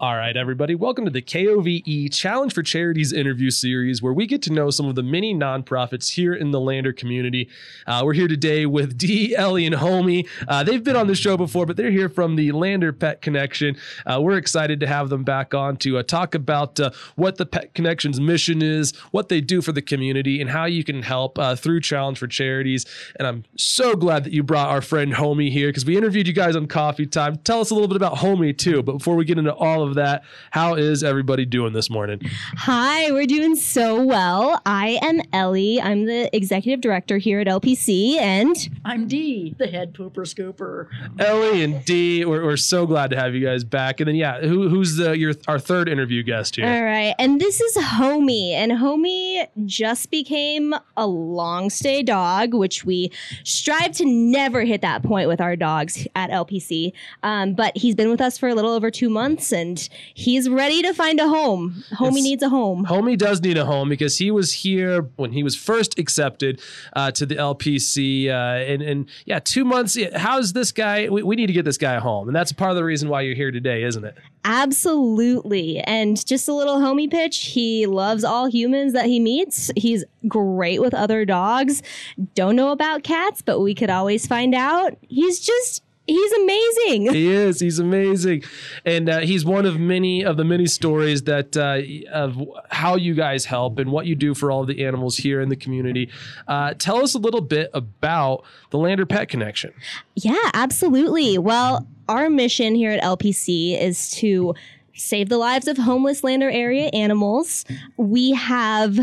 All right, everybody, welcome to the KOVE Challenge for Charities interview series, where we get to know some of the many nonprofits here in the Lander community. Uh, we're here today with Dee, Ellie, and Homie. Uh, they've been on the show before, but they're here from the Lander Pet Connection. Uh, we're excited to have them back on to uh, talk about uh, what the Pet Connection's mission is, what they do for the community, and how you can help uh, through Challenge for Charities. And I'm so glad that you brought our friend Homie here because we interviewed you guys on Coffee Time. Tell us a little bit about Homie, too. But before we get into all of that, how is everybody doing this morning? Hi, we're doing so well. I am Ellie. I'm the executive director here at LPC, and I'm Dee, the head pooper scooper. Ellie and Dee, we're, we're so glad to have you guys back. And then, yeah, who, who's the your our third interview guest here? all right. And this is Homie, and Homie just became a long stay dog, which we strive to never hit that point with our dogs at LPC. Um, but he's been with us for a little over two months, and he's ready to find a home. Homie It's- needs a home. Homie does need a home because he was here when he was first accepted uh, to the LPC, uh, and and yeah, two months. How's this guy? We, we need to get this guy home, and that's part of the reason why you're here today, isn't it? Absolutely. And just a little homie pitch. He loves all humans that he meets. He's great with other dogs. Don't know about cats, but we could always find out. He's just, he's amazing. He is. He's amazing, and uh, he's one of many of the many stories that uh, of how you guys help and what you do for all of the animals here in the community. Uh, tell us a little bit about the Lander Pet Connection. Yeah, absolutely. Well, our mission here at LPC is to save the lives of homeless Lander area animals. We have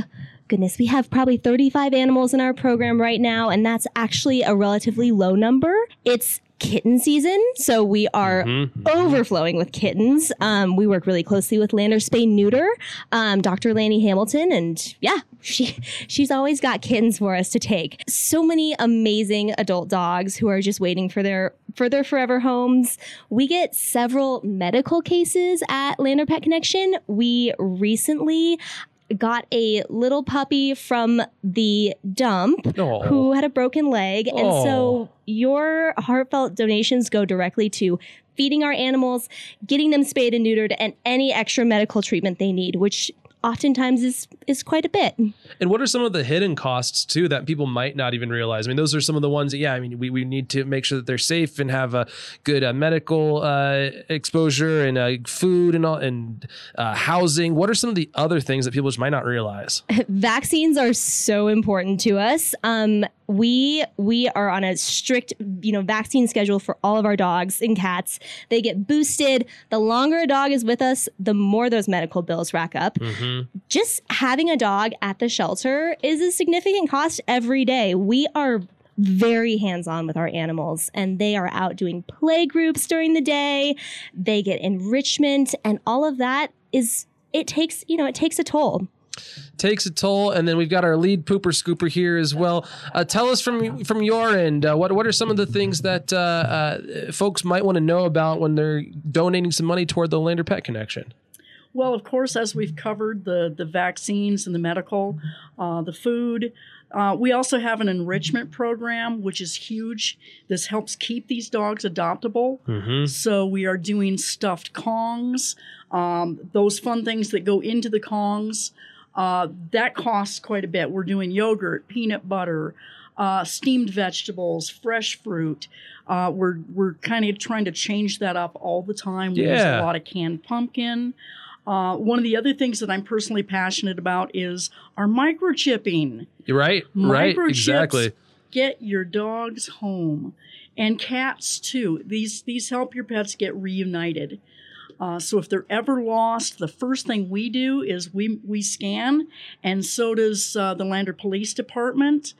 goodness, we have probably 35 animals in our program right now, and that's actually a relatively low number. It's kitten season, so we are Mhm. overflowing with kittens. Um, we work really closely with Lander Spay Neuter, um, Dr. Lanny Hamilton, and yeah, she she's always got kittens for us to take. So many amazing adult dogs who are just waiting for their for their forever homes. We get several medical cases at Lander Pet Connection. We recently got a little puppy from the dump who had a broken leg. And so your heartfelt donations go directly to feeding our animals, getting them spayed and neutered, and any extra medical treatment they need, which oftentimes is is quite a bit. And what are some of the hidden costs too that people might not even realize? I mean, those are some of the ones that, yeah, I mean, we, we need to make sure that they're safe and have a good uh, medical uh, exposure and uh, food and all, and uh, housing. What are some of the other things that people just might not realize? Vaccines are so important to us. Um, we we are on a strict you know vaccine schedule for all of our dogs and cats. They get boosted. The longer a dog is with us, the more those medical bills rack up. just having a dog at the shelter is a significant cost every day. We are very hands on with our animals, and they are out doing play groups during the day. They get enrichment, and all of that is, it takes, you know, it takes a toll. Takes a toll, and then we've got our lead pooper scooper here as well. Uh, tell us from from your end, uh, what what are some of the things that uh, uh, folks might want to know about when they're donating some money toward the Lander Pet Connection? Well, of course, as we've covered the the vaccines and the medical, uh, the food. Uh, we also have an enrichment program, which is huge. This helps keep these dogs adoptable. Mm-hmm. So we are doing stuffed Kongs, um, those fun things that go into the Kongs. Uh, that costs quite a bit. We're doing yogurt, peanut butter, uh, steamed vegetables, fresh fruit. Uh, we're we're kind of trying to change that up all the time. We use a lot of canned pumpkin. Uh, one of the other things that I'm personally passionate about is our microchipping. Right, right, exactly. get your dogs home and cats too. These these help your pets get reunited. Uh, so if they're ever lost the first thing we do is we we scan and so does uh, the lander police department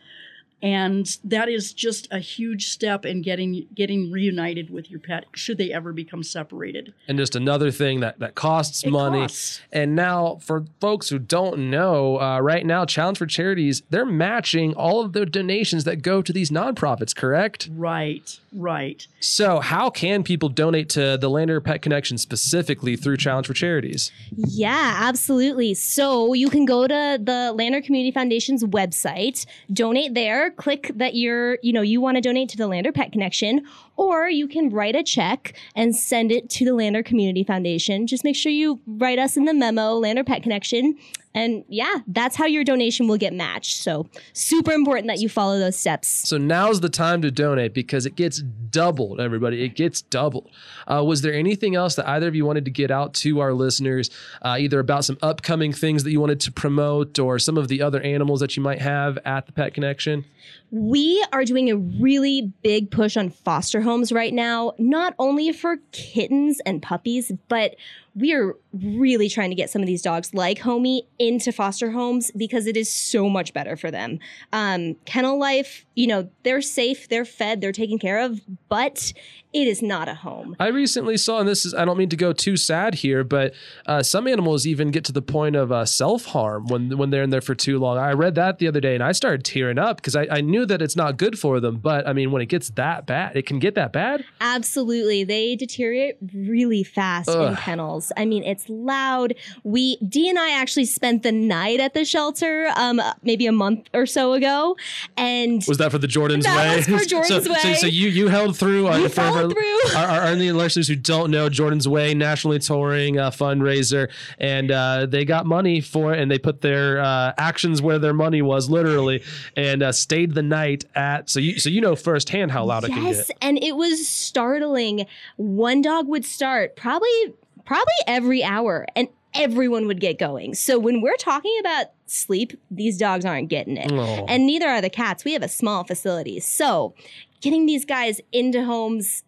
and that is just a huge step in getting getting reunited with your pet should they ever become separated and just another thing that that costs It money. costs. And now, for folks who don't know, uh, right now, Challenge for Charities they're matching all of the donations that go to these nonprofits. Correct. right right So, how can people donate to the Lander Pet Connection specifically through Challenge for Charities? Yeah, absolutely. So you can go to the Lander Community Foundation's website, donate there, click that you're, you know, you want to donate to the Lander Pet Connection, or you can write a check and send it to the Lander Community Foundation. Just make sure you write us in the memo, Lander Pet Connection. And yeah, that's how your donation will get matched. So, super important that you follow those steps. So now's the time to donate because it gets doubled, everybody. It gets doubled. Uh, was there anything else that either of you wanted to get out to our listeners, uh, either about some upcoming things that you wanted to promote or some of the other animals that you might have at the Pet Connection? We are doing a really big push on foster homes right now, not only for kittens and puppies, but we are really trying to get some of these dogs like Homie into foster homes because it is so much better for them. Um, kennel life, you know, they're safe, they're fed, they're taken care of, but it is not a home. I recently saw, and this is, I don't mean to go too sad here, but uh, some animals even get to the point of uh, self harm when when they're in there for too long. I read that the other day and I started tearing up because I, I knew that it's not good for them. But I mean, when it gets that bad, it can get that bad. Absolutely. They deteriorate really fast Ugh. in kennels. I mean, it's loud. We, Dee and I actually spent the night at the shelter um, maybe a month or so ago. And Was that for the Jordan's That way? was for Jordan's so, So, Way. so you you held through. Uh, We for, followed for. Our, our, our new listeners who don't know, Jordan's Way nationally touring uh, fundraiser, and uh, they got money for it, and they put their uh, actions where their money was, literally, and uh, stayed the night at. So you so you know firsthand how loud it can yes, get. and it was startling. One dog would start probably probably every hour, and everyone would get going. So when we're talking about sleep, these dogs aren't getting it. Oh. and neither are the cats. We have a small facility. So, getting these guys into homes,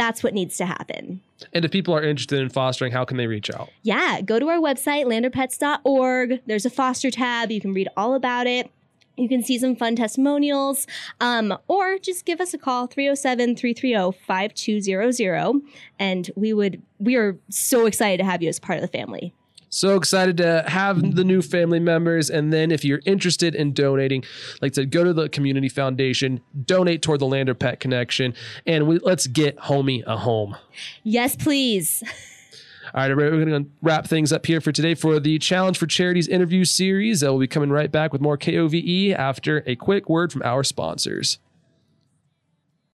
that's what needs to happen. And if people are interested in fostering, how can they reach out? Yeah, go to our website, landerpets.org. There's a foster tab. You can read all about it. You can see some fun testimonials, um, or just give us a call 307 330 5200. And we would, we are so excited to have you as part of the family. So excited to have the new family members. And then if you're interested in donating, like I said, go to the community foundation, donate toward the Lander Pet Connection, and we, let's get homie a home. Yes, please. All right, everybody, we're going to wrap things up here for today for the Challenge for Charities interview series. We'll be coming right back with more KOVE after a quick word from our sponsors.